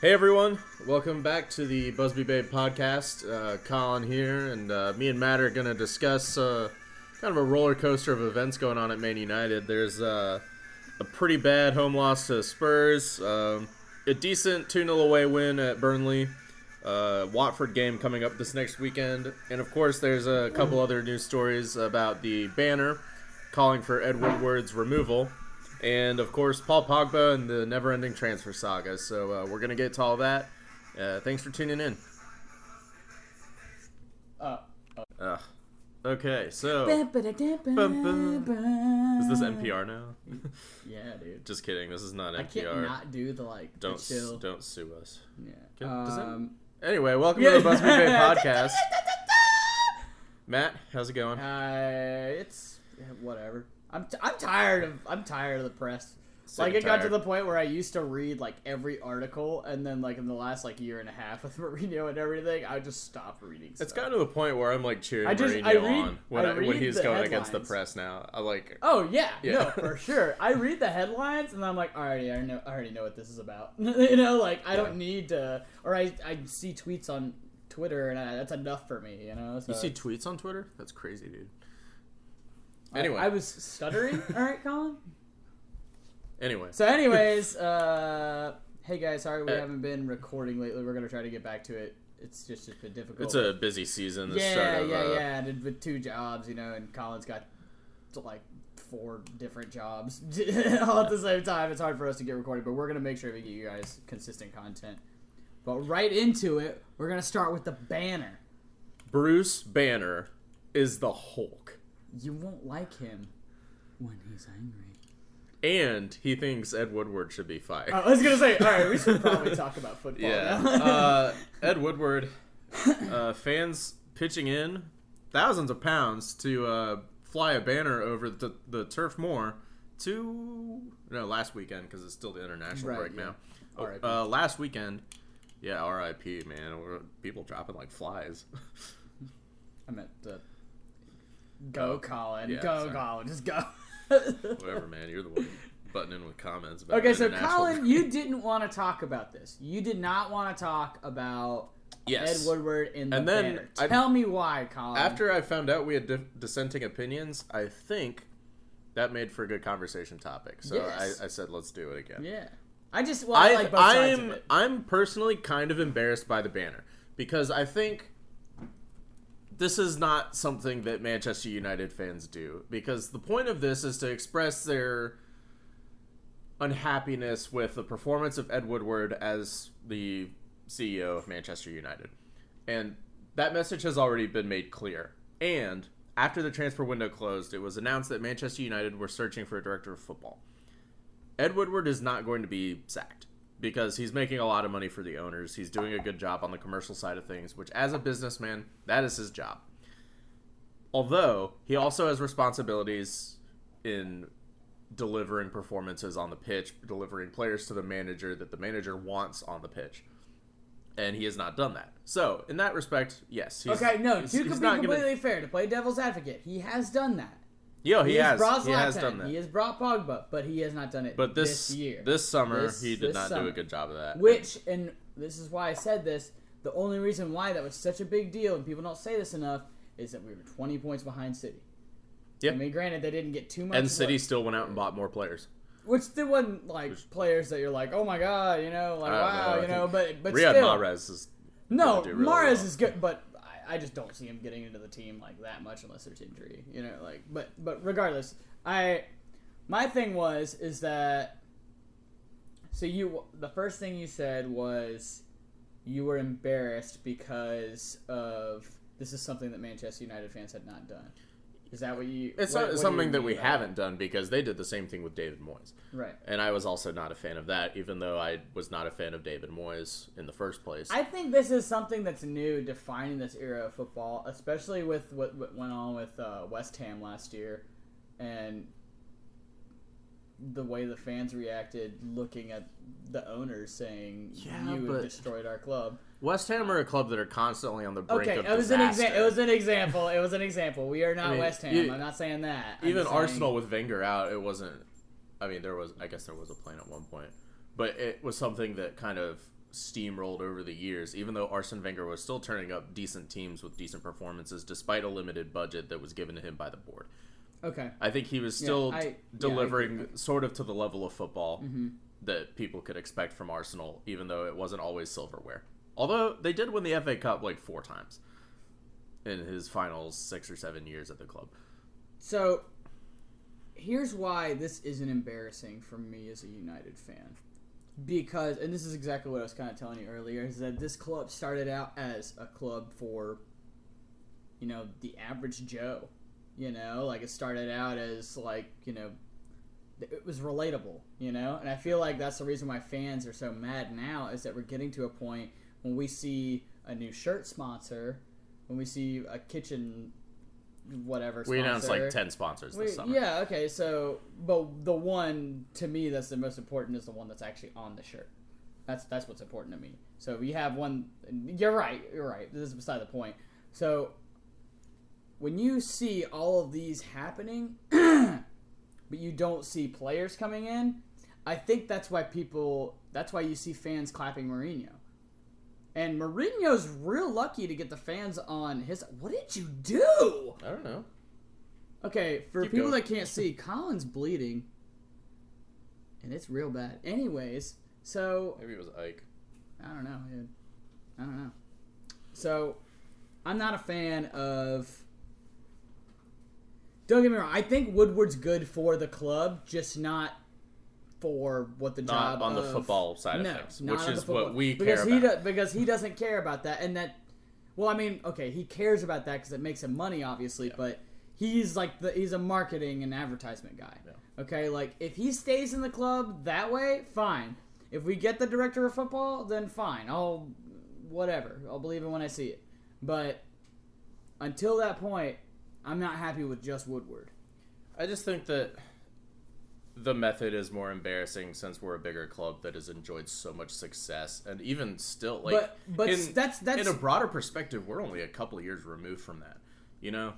Hey everyone, welcome back to the Busby Babe podcast. Uh, Colin here, and uh, me and Matt are going to discuss uh, kind of a roller coaster of events going on at Man United. There's uh, a pretty bad home loss to Spurs, um, a decent 2 0 away win at Burnley, uh, Watford game coming up this next weekend, and of course, there's a couple other news stories about the banner calling for Ed Woodward's removal and of course Paul Pogba and the never-ending transfer saga. So uh, we're gonna get to all that. Uh, thanks for tuning in. Uh, Uh, okay, so is this NPR now? Yeah, dude. Just kidding. This is not NPR. I can't NPR. not do the like. Don't chill. don't sue us. Yeah. Okay, does that- Um, Anyway, welcome Yeah. to the Busby Babe podcast. Matt, how's it going? uh, it's whatever. I'm t- I'm tired of I'm tired of the press. Sick like it got to the point where I used to read like every article, and then like in the last like year and a half with Mourinho and everything, I just stopped reading. It's stuff. gotten to the point where I'm like cheering I just- Mourinho I read- on when, I I when he's going against the press now. I like. Oh yeah, Yeah. no, for sure. I read the headlines and I'm like, already, I know, I already know what this is about. you know, like I don't need to, or I, I see tweets on Twitter and I, that's enough for me. You know, so You see tweets on Twitter? That's crazy, dude. I- Anyway. I, was stuttering. All right, Colin. Anyway, So, anyways, uh, hey guys, sorry we Uh, haven't been recording lately. We're gonna try to get back to it. It's just, just been difficult. it's a busy season. Yeah, start of, yeah, uh, yeah. And with two jobs, you know, and Colin's got like four different jobs all at the same time. It's hard for us to get recorded, but we're gonna make sure we get you guys consistent content. But right into it, we're gonna start with the banner. Bruce Banner is the Hulk. You won't like him when he's angry. And he thinks Ed Woodward should be fired. I was gonna say, all right, we should probably talk about football. yeah. uh, Ed Woodward, uh, fans pitching in thousands of pounds to uh, fly a banner over the, the Turf Moor to, no, last weekend because it's still the international Right, break yeah. now. R.I.P.. Uh, last weekend, yeah, RIP, man. We're- People dropping like flies. I meant the go, Colin. yeah, go, sorry. Colin. Just go. Whatever, man. You're the one butting in with comments about Okay, so Colin, you didn't want to talk about this. You did not want to talk about Yes. Ed Woodward in the And then banner. I- Tell me why, Colin. After I found out we had di- dissenting opinions, I think that made for a good conversation topic. So Yes. I, I said, let's do it again. yeah, I just well, I, I, like both sides of I'm it. I'm personally kind of embarrassed by the banner because I think this is not something that Manchester United fans do because the point of this is to express their unhappiness with the performance of Ed Woodward as the CEO of Manchester United. And that message has already been made clear. And after the transfer window closed, it was announced that Manchester United were searching for a director of football. Ed Woodward is not going to be sacked because he's making a lot of money for the owners. He's doing a good job on the commercial side of things, which, as a businessman, that is his job. Although he also has responsibilities in delivering performances on the pitch, delivering players to the manager that the manager wants on the pitch. And he has not done that. So, in that respect, yes. He's, okay, no, he's, to he's be completely gonna. fair, to play devil's advocate, he has done that. Yo, he, has. brought He has done that. He has brought Pogba, but he has not done it but this this year. this summer, This- he did not do a good job of that. Which, and this is why I said this, the only reason why that was such a big deal, and people don't say this enough, is that we were 20 points behind City. Yeah. I mean, granted, they didn't get too much. and City work- still went out and bought more players. which there wasn't like players that you're like, oh my god, you know, like wow, know, you know, but but Riyad still, Mahrez is no, really Mahrez well. is good, but I, just don't see him getting into the team like that much unless there's injury, you know, like but but regardless, I my thing was is that so you the first thing you said was you were embarrassed because of this is something that Manchester United fans had not done. Is that what you? It's what- what something that we haven't done because they did the same thing with David Moyes. Right. And I was also not a fan of that, even though I was not a fan of David Moyes in the first place. I think this is something that's new, defining this era of football, especially with what, what went on with uh, West Ham last year, and the way the fans reacted, looking at the owners saying, Yeah, "You destroyed our club." West Ham are a club that are constantly on the brink Okay, of it was an disaster. example. It was an example. It was an example. We are not I mean, West Ham. you- I'm not saying that. Even saying- Arsenal with Wenger out, it wasn't. I mean, there was. I guess there was a plan at one point, but it was something that kind of steamrolled over the years, even though Arsene Wenger was still turning up decent teams with decent performances despite a limited budget that was given to him by the board. Okay. I think he was still yeah, I delivering with sort of to the level of football mm-hmm. that people could expect from Arsenal, even though it wasn't always silverware. Although they did win the FA Cup like four times in his final six or seven years at the club. So here's why this isn't embarrassing for me as a United fan. Because and this is exactly what I was kind of telling you earlier is that this club started out as a club for you know, the average Joe. You know, like it started out as like, you know, it was relatable, you know? And I feel like that's the reason why fans are so mad now is that we're getting to a point when we see a new shirt sponsor, when we see a kitchen whatever We announced like ten sponsors this summer. Yeah, okay, so but the one to me that's the most important is the one that's actually on the shirt. That's that's what's important to me. So we have one you're right, you're right. This is beside the point. So when you see all of these happening but you don't see players coming in, I think that's why people that's why you see fans clapping Mourinho. And Mourinho's real lucky to get the fans on his What did you do? I don't know. Okay, for Keep people going. that can't see, Colin's bleeding, and it's real bad. Anyways, so Maybe it was Ike. I don't know, dude. I don't know. So I'm not a fan of. Don't get me wrong. I think Woodward's good for the club, just not for what the Not job on the football side no, of things, which is what we because care he about. do- because he doesn't care about that, and that. Well, I mean, okay, he cares about that because it makes him money, obviously, but he's like the he's a marketing and advertisement guy. Yeah. Okay, like if he stays in the club that way, fine. If we get the director of football, then fine. I'll whatever. I'll believe it when I see it. But until that point, I'm not happy with just Woodward. I just think that the method is more embarrassing since we're a bigger club that has enjoyed so much success, and even still, like, But- but in, that's- that's- in a broader perspective, we're only a couple of years removed from that. You know,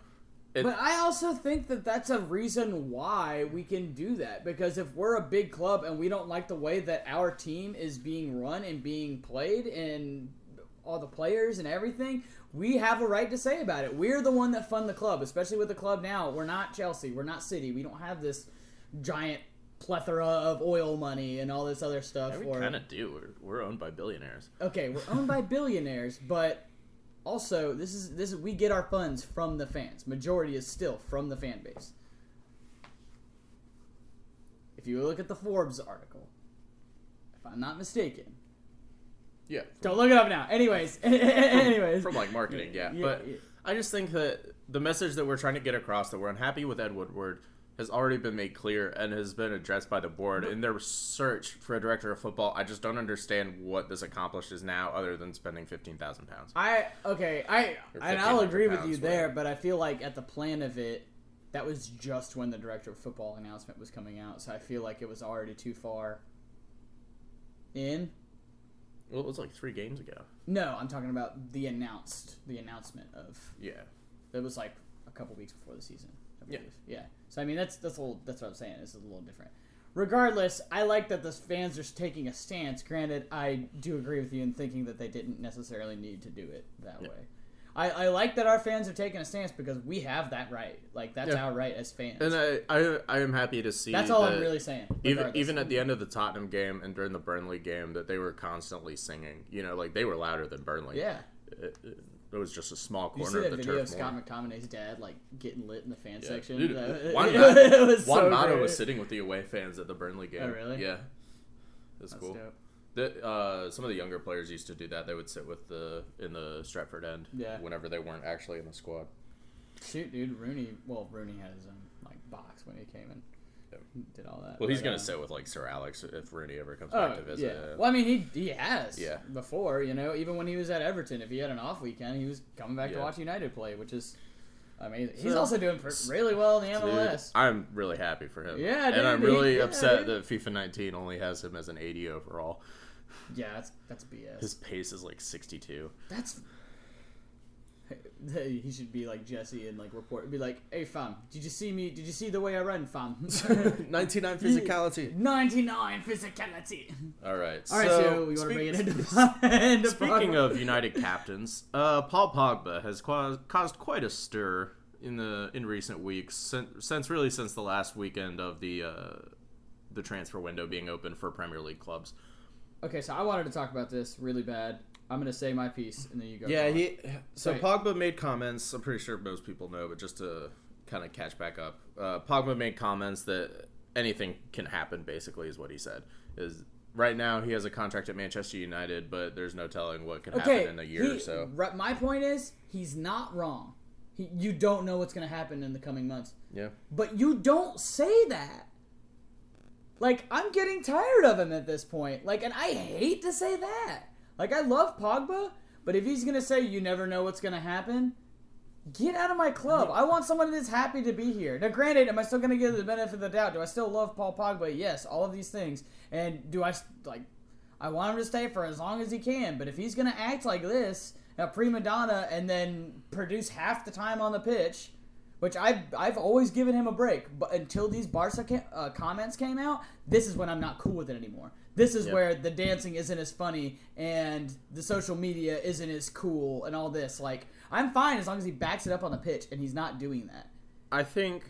it, But I also think that that's a reason why we can do that because if we're a big club and we don't like the way that our team is being run and being played and all the players and everything, we have a right to say about it. We're the one that fund the club, especially with the club now. We're not Chelsea, we're not City. We don't have this giant plethora of oil money and all this other stuff. yeah, we or- kind of do. We're, we're owned by billionaires. okay, we're owned by billionaires, but also this is this is we get our funds from the fans. Majority is still from the fan base. If you look at the Forbes article, if I'm not mistaken, Yeah, don't look it up now. Anyways, anyways, from like marketing, yeah. Yeah, but yeah. I just think that the message that we're trying to get across that we're unhappy with Ed Woodward has already been made clear and has been addressed by the board in their search for a director of football. I just don't understand what this accomplishes now, other than spending fifteen thousand pounds. I okay, I and I'll agree with you there, but I feel like at the plan of it, that was just when the director of football announcement was coming out, so I feel like it was already too far in. Well, it was like three games ago. No, I'm talking about the announced the announcement of Yeah, it was like a couple weeks before the season. I Yeah. believe. yeah. So I mean that's that's a little, that's what I'm saying. This is a little different. Regardless, I like that the fans are taking a stance. Granted, I do agree with you in thinking that they didn't necessarily need to do it that Yeah. way. I, I like that our fans are taking a stance because we have that right. Like that's Yeah. our right as fans. and I, I I am happy to see that's all I'm really saying. Even even at the end of the Tottenham game and during the Burnley game, that they were constantly singing. You know, like they were louder than Burnley. yeah. it, it, it was just a small You see corner that of the video turf. of. Scott McTominay's dad like getting lit in the fan Yeah. section? Dude, That- Juan it, Mata- was so was sitting with the away fans at the Burnley oh, game. Oh, really? Yeah, that's, That's cool. dope. The, uh, some of the younger players used to do that. They would sit with the in the Stretford End. Yeah. Whenever they weren't actually in the squad. Shoot, dude, Rooney. Well, Rooney had his own like box when he came and did all that. Well, he's but, gonna uh, sit with like Sir Alex if Rooney ever comes Oh back to visit. yeah. Well, I mean, he he has. Yeah. Before, you know, even when he was at Everton, if he had an off weekend, he was coming back to watch United play, which is amazing. He's So- also doing really well in the Dude, MLS. I'm really happy for him. Yeah, and I'm dude, really yeah, upset dude. that FIFA 19 only has him as an 80 overall. Yeah, that's that's BS. His pace is like 62. that's he should be like Jesse and like report. Be like, hey fam, did you see me? Did you see the way I run, fam? 99 physicality. Ninety nine physicality. All right. All right, so, we want to bring it into, into Speaking of United captains, uh, Paul Pogba has caused, caused quite a stir in the in recent weeks since, since really since the last weekend of the uh, the transfer window being open for Premier League clubs. Okay, so I wanted to talk about this really bad. I'm gonna say my piece, and then you go. Yeah, he. So. Pogba made comments. I'm pretty sure most people know, but just to kind of catch back up, uh, Pogba made comments that anything can happen. Basically, is what he said. Is right now he has a contract at Manchester United, but there's no telling what can Okay, happen in a year he- or so. My point is, he's not wrong. He, you don't know what's gonna happen in the coming months, Yeah. but you don't say that. Like I'm getting tired of him at this point. Like, and I hate to say that. Like I love Pogba, but if he's gonna say you never know what's gonna happen, get out of my club. I want someone that's happy to be here. Now, granted, am I still gonna give the benefit of the doubt? Do I still love Paul Pogba? Yes, all of these things. And do I s- like? I want him to stay for as long as he can. But if he's gonna act like this, a prima donna, and then produce half the time on the pitch, which I've I've always given him a break, but until these Barca ca- uh, comments came out, this is when I'm not cool with it anymore. This is Yep. where the dancing isn't as funny and the social media isn't as cool and all this. Like I'm fine as long as he backs it up on the pitch, and he's not doing that. I think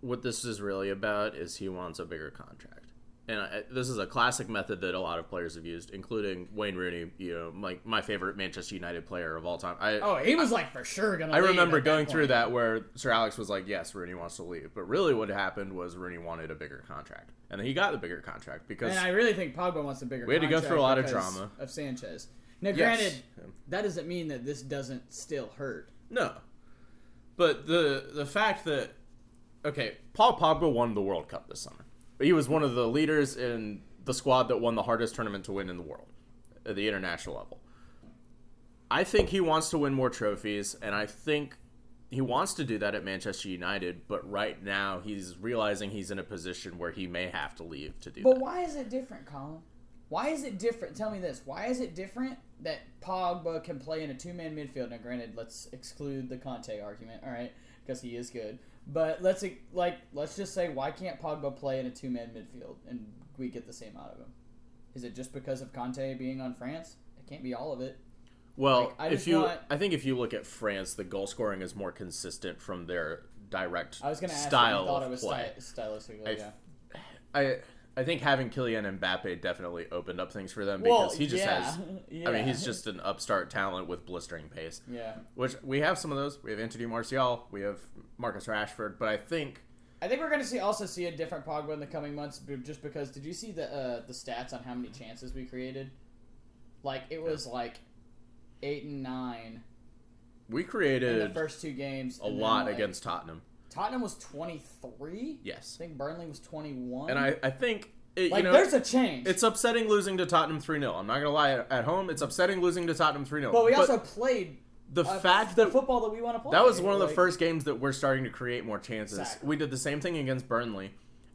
what this is really about is he wants a bigger contract. And I, this is a classic method that a lot of players have used, including Wayne Rooney, you know, like my favorite Manchester United player of all time. I, Oh, he was like for sure gonna. I remember going through that where Sir Alex was like, "Yes, Rooney wants to leave," but really, what happened was Rooney wanted a bigger contract, and he got the bigger contract because And I really think Pogba wants a bigger. We had to go through a lot of drama. of Sanchez. Now, Yes. granted, that doesn't mean that this doesn't still hurt. no, but the the fact that okay, Paul Pogba won the World Cup this summer, he was one of the leaders in the squad that won the hardest tournament to win in the world, at the international level. I think he wants to win more trophies, and I think he wants to do that at Manchester United. But right now, he's realizing he's in a position where he may have to leave to do But that. But why is it different, Colin? Why is it different? Tell me this. Why is it different that Pogba can play in a two-man midfield? Now, granted, let's exclude the Kanté argument, all right, because he is good. But let's like let's just say, why can't Pogba play in a two-man midfield and we get the same out of him? Is it just because of Kanté being on France? It can't be all of it. Well, Like, I if you, want- I think if you look at France, the goal scoring is more consistent from their direct I was going to ask style you thought of it was play. sty- stylistically. I, yeah. I, I think having Kylian Mbappe definitely opened up things for them Well, because he just yeah, has. yeah. I mean, he's just an upstart talent with blistering pace. Yeah. Which we have some of those. We have Anthony Martial. We have Marcus Rashford. But I think I think we're going to see also see a different Pogba in the coming months, just because. Did you see the uh, the stats on how many chances we created? Like it was like eight and nine we created in the first two games. a lot like, against Tottenham. Tottenham was twenty three. Yes, I think Burnley was twenty one. and I, I think it, like you know there's a change. it's upsetting losing to Tottenham three 0 I'm not gonna lie. At home, it's upsetting losing to Tottenham three 0 but we also played the uh, fact the that football that we want to play. That was one of the Like, first games that we're starting to create more chances. Exactly. We did the same thing against Burnley.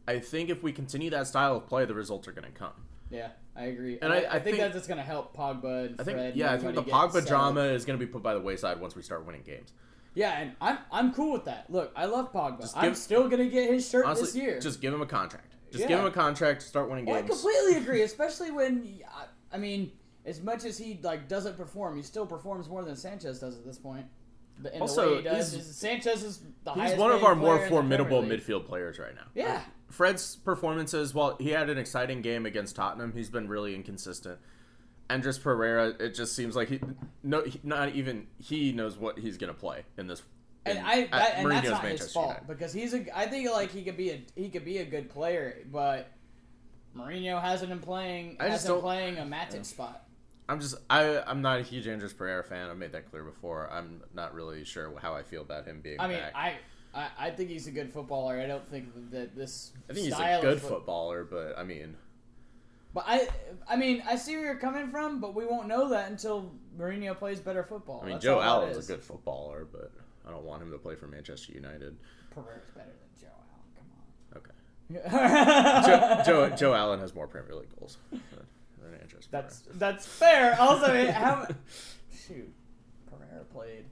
I think if we continue that style of play, the results are going to come. Yeah, I agree. And I- I, I think, think- that's just going to help Pogba and I think, Fred. yeah, I think the Pogba drama is going to be put by the wayside once we start winning games. Yeah, and I'm I'm cool with that. Look, I love Pogba. Just I'm still gonna get his shirt Honestly, this year. just give him a contract. Just Yeah. give him a contract. To start winning Well, I completely agree, especially when I, mean, as much as he like doesn't perform, he still performs more than Sanchez does at this point. Also, the way he does, he's- Sanchez is the He's one of our more player in the Premier formidable midfield players right now. Yeah, Fred's performances, while he had an exciting game against Tottenham, he's been really inconsistent. Andreas Pereira, it just seems like he, no, he, not even he knows what he's going to play in this. and in- I that, and that's not his fault United. because he's a. I think like he could be a he could be a good player, but Mourinho hasn't been playing I hasn't playing a Matic spot. I'm just I I'm not a huge Andreas Pereira fan. I've made that clear before. I'm not really sure how I feel about him being I mean, back. I, I I think he's a good footballer. I don't think that this. I think he's a good foot- footballer, but I mean, But I, I mean, I see where you're coming from, but we won't know that until Mourinho plays better football. I mean That's Joe all Allen's is. a good footballer, but I don't want him to play for Manchester United. Pereira's better than Joe Allen. Come on. Joe, Joe Joe Allen has more Premier League goals than than Andreas. Pereira. That's that's fair. Also, how shoot, Pereira played?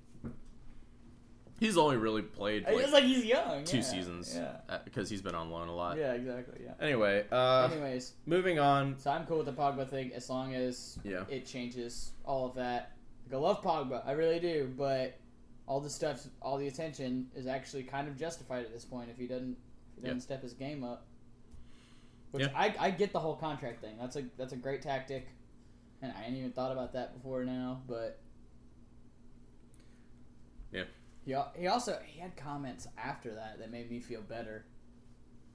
He's only really played it's like like he's young. two yeah, seasons Yeah. uh, because he's been on loan a lot. Yeah, exactly. Yeah. Anyway, uh, Anyways, moving on. so I'm cool with the Pogba thing as long as Yeah. it changes all of that. Like, I love Pogba, I really do, but all the stuff, all the attention is actually kind of justified at this point if he doesn't, if he doesn't step his game up. Which Yeah. I, I get the whole contract thing. That's a that's a great tactic, and I hadn't even thought about that before now. But Yeah. He he also he had comments after that that made me feel better.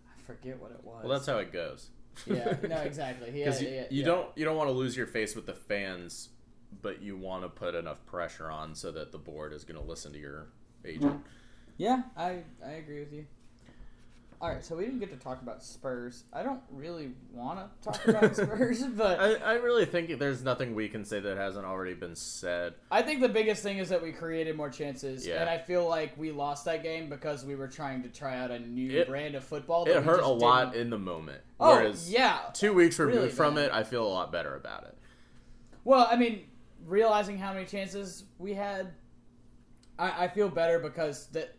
I forget what it was. Well, that's how it goes. yeah, no, exactly. Because you, had- you yeah. don't you don't want to lose your face with the fans, but you want to put enough pressure on so that the board is going to listen to your agent. Yeah, I I agree with you. All right, so we didn't get to talk about Spurs. I don't really want to talk about Spurs, but I, I really think there's nothing we can say that hasn't already been said. I think the biggest thing is that we created more chances, Yeah. and I feel like we lost that game because we were trying to try out a new It- brand of football. That It hurt a lot didn't- in the moment. Oh Whereas yeah. two weeks removed Really from bad. it, I feel a lot better about it. Well, I mean, realizing how many chances we had, I, I feel better because that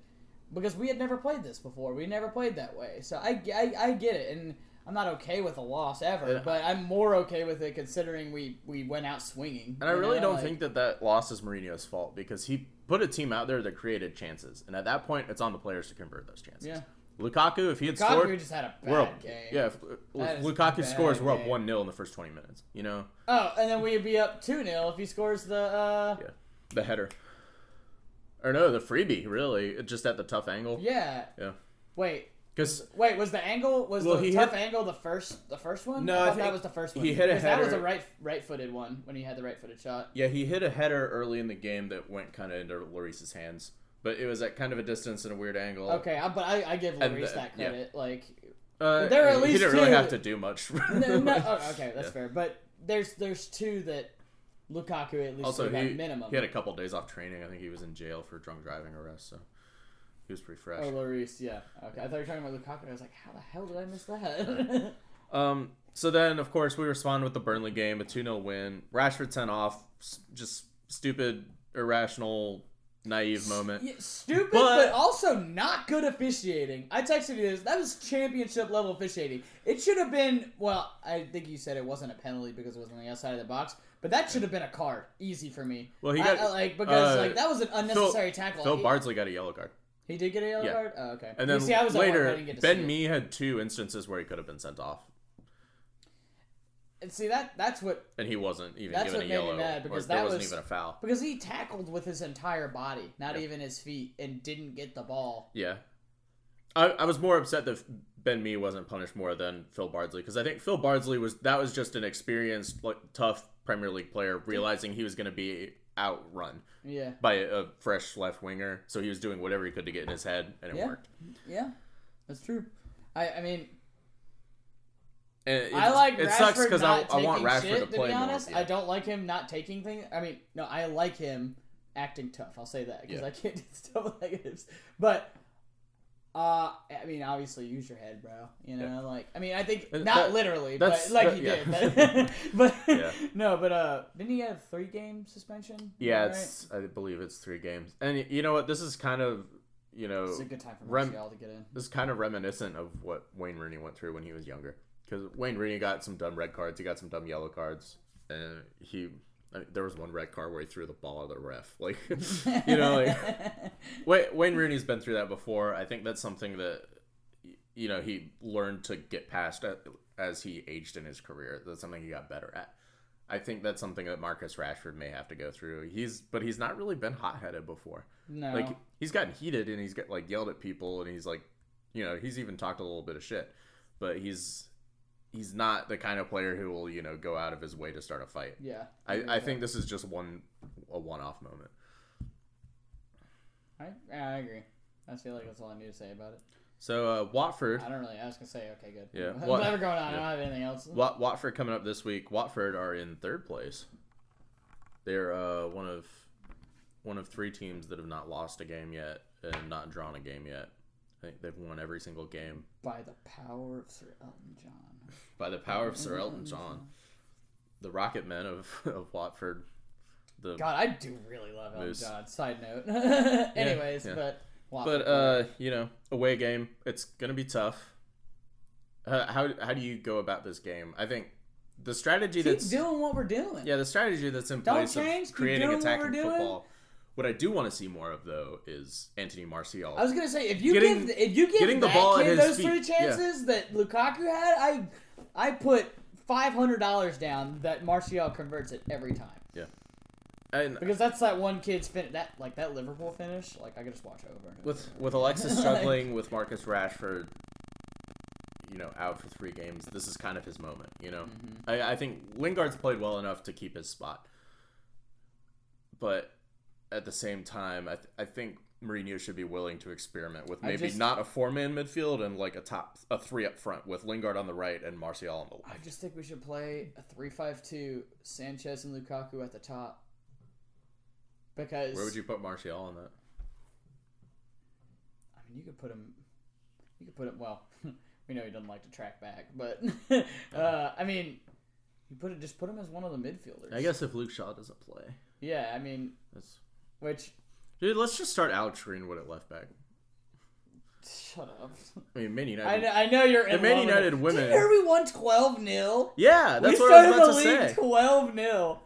because we had never played this before. We never played that way, so I, I, I get it, and I'm not okay with a loss ever, Yeah. but I'm more okay with it considering we we went out swinging. And I really know, don't like- think that that loss is Mourinho's fault because he put a team out there that created chances, and at that point, it's on the players to convert those chances. Yeah. Lukaku, if he had scored. Lukaku scored, just had a we're up. game. Yeah, if Lukaku bad scores, we're up one 0 in the first twenty minutes. You know, Oh, and then we'd be up two 0 if he scores the. uh yeah, the header, or no, the freebie. Really, just at the tough angle. Yeah. Yeah. Wait. Because Wait, was the angle was Well, the he tough hit- angle the first the first one? No, I I thought that was the first one. he hit a Because That was a right right footed one when he had the right footed shot. yeah, he hit a header early in the game that went kind of into Lloris's hands, but it was at kind of a distance and a weird angle. Okay, I, but I, I give Lloris that yeah. credit. Like, Uh, There were at he least didn't really two- have to do much. no, no, oh, okay, that's Yeah. fair. But there's there's two that Lukaku at least Also, he, minimum. he had a couple days off training. I think he was in jail for drunk driving arrest, so he was pretty fresh. Oh, Lloris, yeah. Okay, I thought you were talking about Lukaku. I was like, how the hell did I miss that? Um, so then, of course, we respond with the Burnley game, a 2 0 win. Rashford sent off, just stupid, irrational, naive moment. Yeah, stupid, But- but, also not good officiating. I texted you this. That was championship level officiating. It should have been. Well, I think you said it wasn't a penalty because it was on the outside of the box, but that should have been a card, easy for me. Well, he got- I, like because uh, like that was an unnecessary tackle. Phil He- Bardsley got a yellow card. He did get a yellow Yeah. card. Oh, okay. And then see, I was at work, I later, didn't get to Ben. Mee had two instances where he could have been sent off, And see that that's what and he wasn't even That's given what a made me yellow. mad, or because that wasn't was- even a foul. because he tackled with his entire body, not Yeah. even his feet, and didn't get the ball. Yeah. I, I was more upset that Ben Mee wasn't punished more than Phil Bardsley because I think Phil Bardsley was that was just an experienced, like, tough Premier League player realizing he was going to be outrun Yeah. by a, a fresh left winger, so he was doing whatever he could to get in his head, and it Yeah. worked. Yeah. That's true. I I mean it, I like it Rashford sucks because I, I want Rashford shit, to to play be more. honest. Yeah. I don't like him not taking things. I mean, no, I like him acting tough. I'll say that because Yeah. I can't do double negatives. But uh, I mean, obviously, use your head, bro. You know, Yeah. like I mean, I think not that- literally, but like that- he yeah. did. but Yeah. no, but uh, didn't he have three game suspension? Yeah, Right? it's I believe it's three games, and you know what? This is kind of you know It's a good time for Rem- to get in. this is kind of reminiscent of what Wayne Rooney went through when he was younger. Because Wayne Rooney got some dumb red cards, he got some dumb yellow cards, and he I mean, there was one red card where he threw the ball at the ref. Like you know, like Wayne, Wayne Rooney's been through that before. I think that's something that you know he learned to get past as he aged in his career. That's something he got better at. I think that's something that Marcus Rashford may have to go through. He's but he's not really been hot headed before. no, Like he's gotten heated and he's got like yelled at people and he's like, you know, he's even talked a little bit of shit, but he's he's not the kind of player who will you know go out of his way to start a fight. yeah. I, I think this is just one a one off moment. I, I agree. I feel like that's all I need to say about it. So uh, Watford, I don't really. I was gonna say, okay, good. Yeah, Whatever what- going on. I don't have anything else. Wat, Watford coming up this week. Watford are in third place. They're uh, one of one of three teams that have not lost a game yet and not drawn a game yet. I think they've won every single game By the power of Sir Elton John. By the power of Sir Elton John. the Rocket Men of, of Watford. the God, I do really love Elton Moose. John. Side note. Anyways, yeah. but but uh, you know, away game, it's gonna be tough. Uh, how how do you go about this game? I think the strategy keep that's doing what we're doing. yeah, the strategy that's in Don't place change, of creating attacking football. What I do want to see more of though is Anthony Martial. I was gonna say if you Getting- give if you give getting the that ball kid those feet, three yeah. chances that Lukaku had, I I put five hundred dollars down that Martial converts it every time and because that's that one kid's fin that like that Liverpool finish. Like I could just watch over. over. with with Alexis struggling with Marcus Rashford, you know, out for three games, this is kind of his moment. You know, Mm-hmm. I, I think Lingard's played well enough to keep his spot, but at the same time, I th- I think Mourinho should be willing to experiment with maybe just- not a four man midfield and like a top a three up front with Lingard on the right and Martial on the left. I just think we should play a three-five-two, Sanchez and Lukaku at the top. Because Where would you put Martial on that? I mean, you could put him. You could put him. Well, we know he doesn't like to track back, but uh, I mean, you put it. Just put him as one of the midfielders. I guess if Luke Shaw doesn't play, Yeah, I mean, that's which dude. Let's just start Alex Greenwood at left back. shut up. I mean, Man United. I know, I know you're. The in Man with United it. women- Did you hear we won twelve 0 Yeah, that's we what I was about the to league say. twelve 0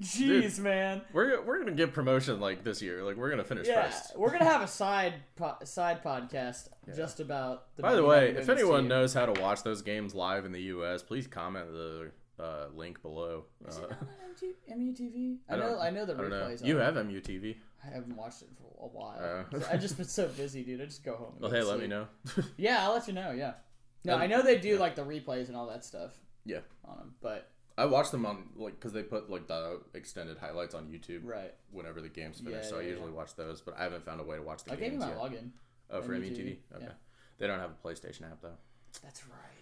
Jeez, man. We're we're gonna get promotion like this year. Like we're gonna finish Yeah, first. we're gonna have a side po- side podcast just about. The By the way, if anyone team. knows how to watch those games live in the U.S., please comment the uh, link below. Is Uh, it on MT- MUTV? I, I know. I know the I don't know. replays. You have MUTV. I haven't watched it for a while. Oh. I've just been so busy, dude. I just go home. And Well, hey, let me know. Yeah, I'll let you know. Yeah. No, Um, I know they do like the replays and all that stuff yeah, on them, but I watch them on like because they put like the extended highlights on YouTube right. whenever the games finished, Yeah, so I yeah, usually watch those, but I haven't found a way to watch the I gave you games my yet. login. Oh, for MUTV, MUTV. Okay, yeah. they don't have a PlayStation app though. That's right.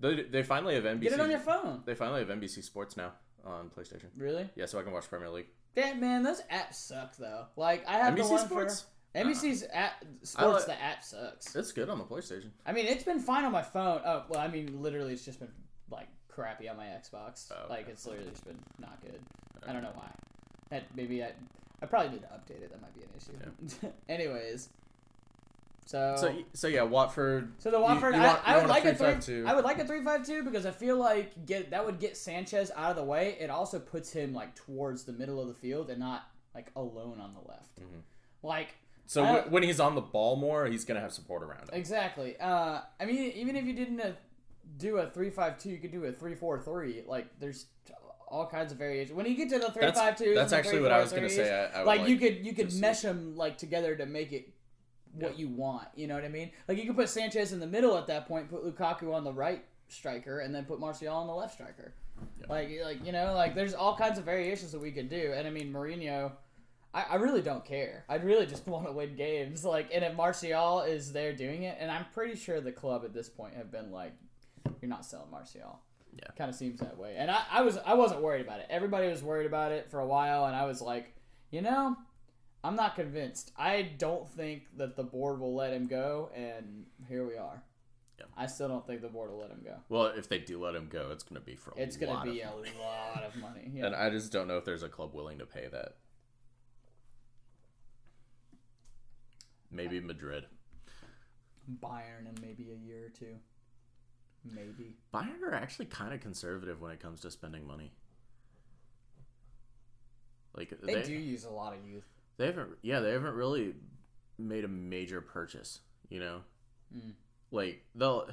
Yeah. They, they finally have NBC. Get it on your phone. They finally have NBC Sports now on PlayStation. Really? Yeah, so I can watch Premier League. That man, those apps suck though. Like I have the NBC one Sports. for NBC's uh, app Sports. li- the app sucks. It's good on the PlayStation. I mean, it's been fine on my phone. Oh, well, I mean, literally, it's just been like crappy on my Xbox. Oh, okay. Like it's literally just been not good. Oh. I don't know why. That maybe I, I probably need to update it. That might be an issue. Anyways, so So so yeah, Watford. so the Watford, you I, want- I you would like a three. 3-5-2. I would like a three five two because I feel like get that would get Sanchez out of the way. It also puts him like towards the middle of the field and not like alone on the left. Mm-hmm. Like So I- when he's on the ball more, he's gonna have support around him. exactly. Uh, I mean, even if you didn't uh, do a three five two, you could do a three four three. Like there's all kinds of variations. When you get to the three That's five two, that's actually what I was gonna say. I, I like, like you could you could mesh them like together to make it what Yeah. you want. You know what I mean? Like you could put Sanchez in the middle at that point, put Lukaku on the right striker, and then put Martial on the left striker. Yeah. Like like you know like there's all kinds of variations that we could do. And I mean Mourinho. I, I really don't care. I really just want to win games. Like, and if Martial is there doing it, and I'm pretty sure the club at this point have been like, "You're not selling Martial." Yeah. kind of seems that way. And I, I was I wasn't worried about it. Everybody was worried about it for a while, and I was like, you know, I'm not convinced. I don't think that the board will let him go, and here we are. Yeah. I still don't think the board will let him go. Well, if they do let him go, it's gonna be for a lot. It's going to be a money. lot of money. Yeah. And I just don't know if there's a club willing to pay that. Maybe Madrid. Bayern in maybe a year or two. Maybe. Bayern are actually kind of conservative when it comes to spending money. Like They, they, do use a lot of youth. They haven't yeah they haven't really made a major purchase. You know, Mm. like they'll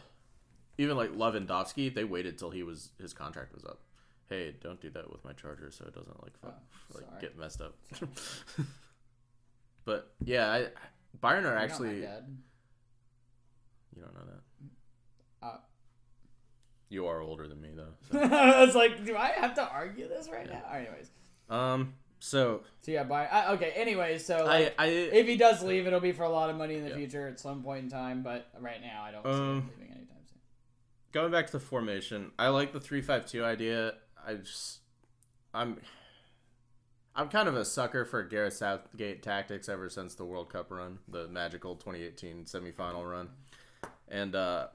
even like Lewandowski. They waited till he was his contract was up. Hey, don't do that with my charger, so it doesn't like fuck, Oh, like get messed up. but yeah, I, Bayern are You're not my actually you don't know that. Uh, You are older than me though. So. I was like, do I have to argue this right now? Anyways, um. So so yeah, Bayern. I, okay. Anyway, so like, I I if he does leave, it'll be for a lot of money in the Yeah. future at some point in time. But right now, I don't see Um, him leaving anytime soon. going back to the formation, I like the three five two idea. I just I'm I'm kind of a sucker for Gareth Southgate tactics ever since the World Cup run, the magical 2018 semifinal run, and uh,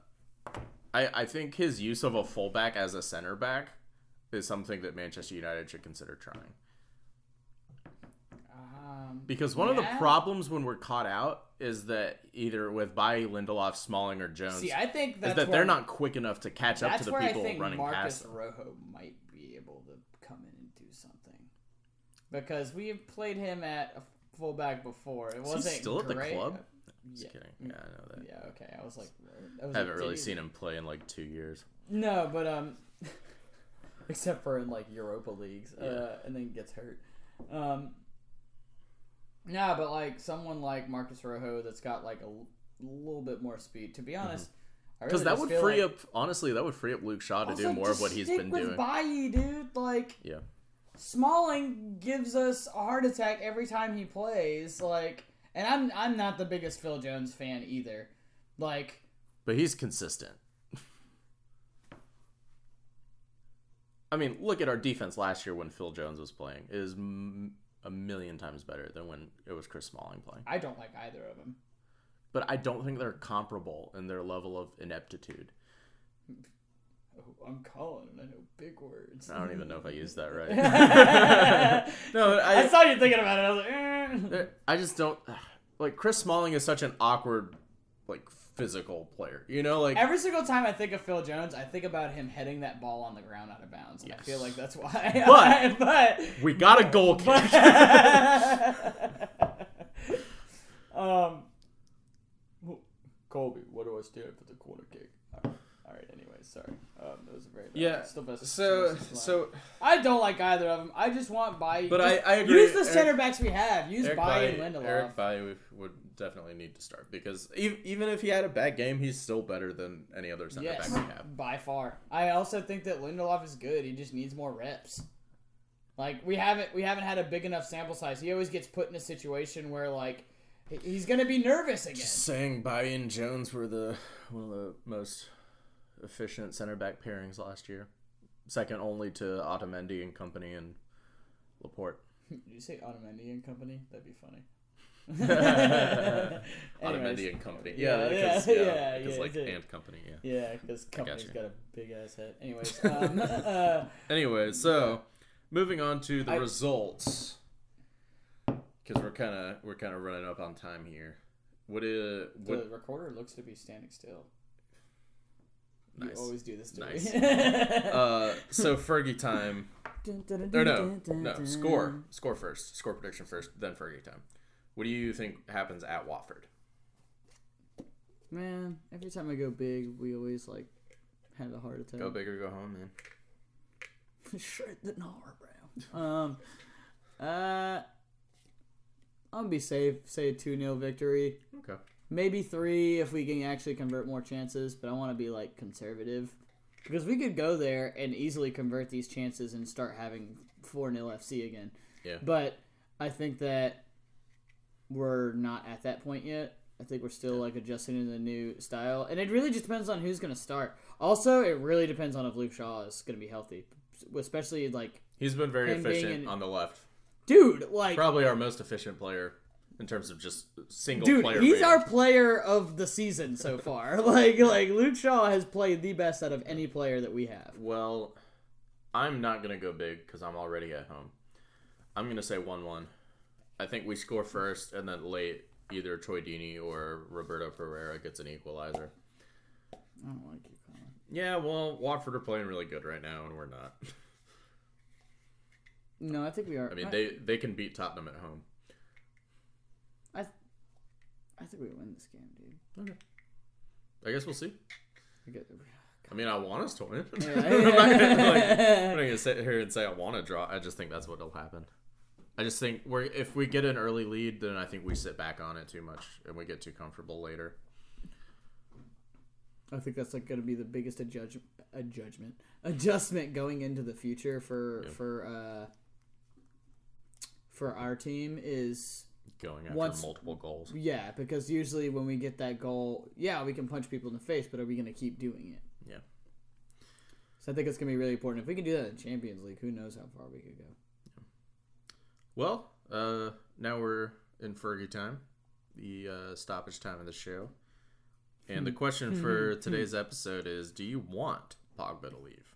I I think his use of a fullback as a center back is something that Manchester United should consider trying. Um, Because one of the problems when we're caught out is that either with Bailly, Lindelof, Smalling, or Jones, See, I think that where, they're not quick enough to catch up to the people think running Marcus past them. Rojo might be able to come in and do something because we have played him at a fullback before. It wasn't still at the great. club? Yeah. Just kidding. Yeah, I know that. Yeah. Okay. I was like, I was haven't like, really seen him play in like two years. No, but um, except for in like Europa leagues, uh, and then gets hurt. Um, nah, but like someone like Marcos Rojo that's got like a l- little bit more speed. To be mm-hmm. honest, I Because really that would free like- up, honestly, that would free up Luke Shaw to Also, do more of what he's been with doing. Bailly, dude. Like Yeah. Smalling gives us a heart attack every time he plays. Like, and I'm I'm not the biggest Phil Jones fan either. Like, But he's consistent. I mean, look at our defense last year when Phil Jones was playing. It is m- a million times better than when it was Chris Smalling playing. I don't like either of them. But I don't think they're comparable in their level of ineptitude. Oh, I'm calling and I know big words. I don't even know if I used that right. No, I, saw you thinking about it. I was like, eh. I just don't like Chris Smalling is such an awkward, like physical player. You know, like Every single time I think of Phil Jones, I think about him heading that ball on the ground out of bounds. And I feel like that's why. But- but we got a goal kick. um, Colby, what do I stand for the corner kick? All right, anyways, sorry. Um, that was a very bad yeah. Sylvester So so I don't like either of them. I just want Bailly. But I- I agree. Use the Eric- center backs we have. Use Eric Bailly, and Lindelof. Eric Bailly would definitely need to start because e- even if he had a bad game, he's still better than any other center Yes, back we have. by far. I also think that Lindelof is good. He just needs more reps. Like we haven't we haven't had a big enough sample size. He always gets put in a situation where like he's gonna be nervous again. Just saying, Bailly and Jones were the one of the most efficient center back pairings last year, second only to Otamendi and company and Laporte. Did you say Otamendi and Company? That'd be funny. Otamendi and company. Yeah, Yeah, yeah, because, yeah, yeah, because yeah, like yeah. and company. Yeah. Yeah, because company's got a big ass head. Anyways, um, uh, Anyway, so moving on to the I- results, because we're kind of we're kind of running up on time here. What is what, the recorder looks to be standing still. Nice. Always do this to Nice. me. Uh, so Fergie time. Or no, no. Score, score first. Score prediction first, then Fergie time. What do you think happens at Watford? Man, every time I go big, we always like have a heart attack. Go big or go home, man. Straight the gnar, bro. Um, uh, I'm gonna be safe. Say a two 0 victory. Okay. Maybe three if we can actually convert more chances. But I want to be like conservative because we could go there and easily convert these chances and start having four 0 FC again. Yeah. But I think that we're not at that point yet. I think we're still like adjusting to the new style, and it really just depends on who's going to start. Also, it really depends on if Luke Shaw is going to be healthy, especially like, He's been very efficient in- on the left. dude, like, Probably our most efficient player in terms of just single dude, player. he's our player of the season so far. like, like Luke Shaw has played the best out of any player that we have. Well, I'm not gonna go big because I'm already at home. I'm gonna say one-one. I think we score first, and then late, either Troy Deeney or Roberto Pereyra gets an equalizer. I don't like you, Colin. Yeah, well, Watford are playing really good right now, and we're not. No, I think we are. I mean, they they can beat Tottenham at home. I, I think we win this game, dude. Okay. I guess we'll see. We get- I mean, I want us to win. Yeah. I'm, not gonna, like, I'm not gonna sit here and say I want to draw. I just think that's what'll happen. I just think we're if we get an early lead, then I think we sit back on it too much and we get too comfortable later. I think that's like going to be the biggest adjudge, a judgment adjustment going into the future for Yeah. for uh for our team is Going after Once- multiple goals. yeah because usually when we get that goal yeah we can punch people in the face but are we going to keep doing it Yeah. so I think it's going to be really important if we can do that in Champions League who knows how far we could go Well, uh, now we're in Fergie time, the uh, stoppage time of the show. And the question for today's episode is Do you want Pogba to leave?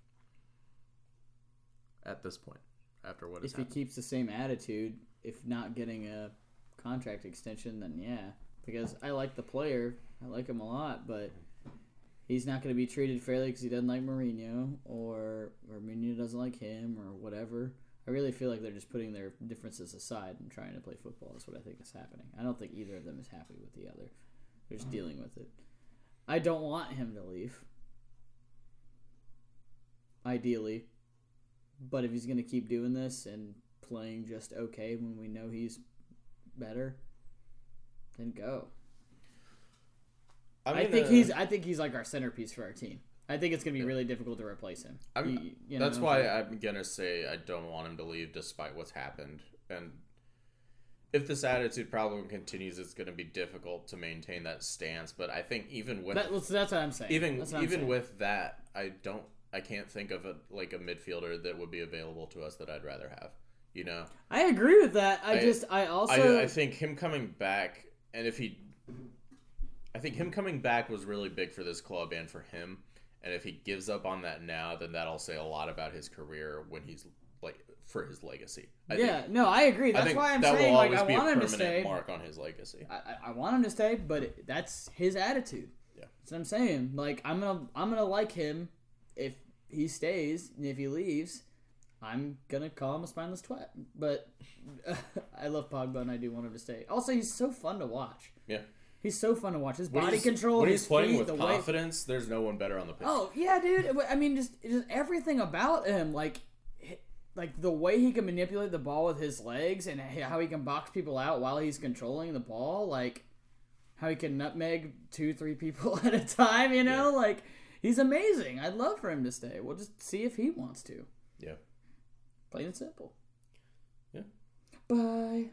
At this point, after what has if he happened. keeps the same attitude if not getting a contract extension, then yeah, because I like the player, I like him a lot, but he's not going to be treated fairly because he doesn't like Mourinho, or or Mourinho doesn't like him, or whatever. I really feel like they're just putting their differences aside and trying to play football. Is what I think is happening. I don't think either of them is happy with the other. They're just dealing with it. I don't want him to leave. Ideally, but if he's going to keep doing this and playing just okay when we know he's better, then go. I, think uh, he's I think he's like our centerpiece for our team. I think it's going to be really difficult to replace him. I'm, You- you know that's why? I'm gonna say I don't want him to leave, despite what's happened. And if this attitude problem continues, it's gonna be difficult to maintain that stance. But I think even with That- that's, what I'm saying. even That's what I'm even saying. with that, I don't. I can't think of a like a midfielder that would be available to us that I'd rather have. You know, I agree with that. I, I- just I also I, I think him coming back, and if he, I think him coming back was really big for this club and for him. And if he gives up on that now, then that'll say a lot about his career when he's like for his legacy. I yeah, think, no, I agree. That's think why I'm that saying will like I want him to stay. mark on his legacy. I, I- I want him to stay, but it, that's his attitude. Yeah. That's what I'm saying. Like I'm gonna I'm gonna like him if he stays, and if he leaves, I'm gonna call him a spineless twat. But I love Pogba, and I do want him to stay. Also, he's so fun to watch. Yeah. He's so fun to watch. His When body control, when his he's playing feet, with the way. confidence, there's no one better on the pitch. Oh yeah, dude. I mean, just just everything about him, like, like the way he can manipulate the ball with his legs and how he can box people out while he's controlling the ball, like how he can nutmeg two, three people at a time. You know, like he's amazing. I'd love for him to stay. We'll just see if he wants to. Yeah. Plain and simple. Yeah. Bye.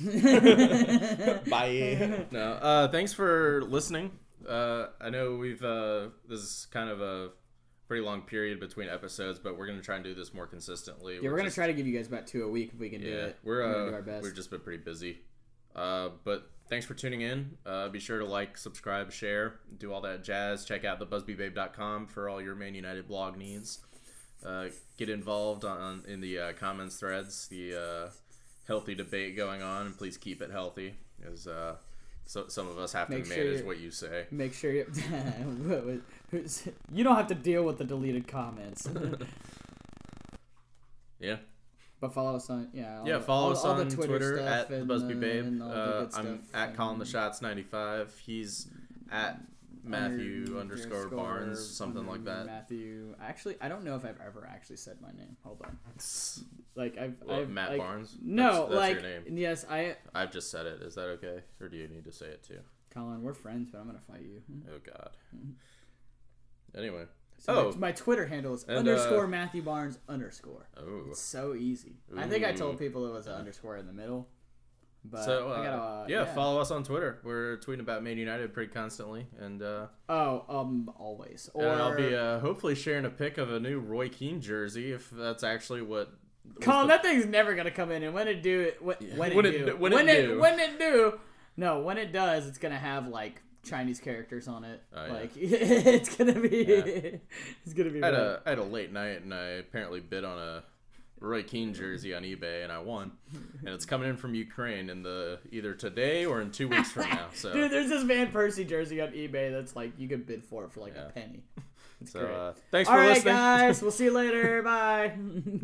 Bye. no, uh, thanks for listening. Uh, I know we've uh, this is kind of a pretty long period between episodes, but we're gonna try and do this more consistently. Yeah, we're gonna just- try to give you guys about two a week if we can do Yeah, it. we're gonna uh, do our best. we've just been pretty busy. Uh, but thanks for tuning in. Uh, be sure to like, subscribe, share, do all that jazz. Check out the busbybabe.com for all your Man United blog needs. Uh, get involved on in the uh, comments threads. The uh, healthy debate going on, and please keep it healthy, as uh, so, some of us have Make to sure manage what you say. Make sure you. you don't have to deal with the deleted comments. Yeah, but follow us on yeah. yeah. the- Follow all- us all on Twitter, stuff at Busby Babe. and all the Uh, I'm at calling the shots ninety five. He's at Matthew under- underscore Barnes, something like that. Matthew. Actually, I don't know if I've ever actually said my name. Hold on. Like I've, What, I've Matt like, Barnes? No, That's- that's like your name. yes, I. I've just said it. Is that okay, or do you need to say it too? Colin, we're friends, but I'm gonna fight you. Oh God. Anyway. So Oh. my, my Twitter handle is And, underscore uh, Matthew Barnes underscore. Oh. It's so easy. I think I told people it was an underscore in the middle. But So I uh, gotta, uh, yeah, follow us on Twitter. We're tweeting about Man United pretty constantly, and uh, Oh, um, always. Or and I'll be uh, hopefully sharing a pic of a new Roy Keane jersey if that's actually what. Colin, the- that thing's never gonna come in, and when it do, it when, when it When it- do, when when it it do. when it do, no, when it does, it's gonna have like Chinese characters on it. Oh, yeah. Like it's gonna be, Yeah. it's gonna be. I had a I had a late night and I apparently bid on a Roy Keane jersey on eBay and I won, and it's coming in from Ukraine in the either today or in two weeks from now. So Dude, there's this Van Persie jersey on eBay that's like you could bid for it for like Yeah. a penny. It's so great. uh, thanks All for right, listening. guys, we'll see you later. Bye.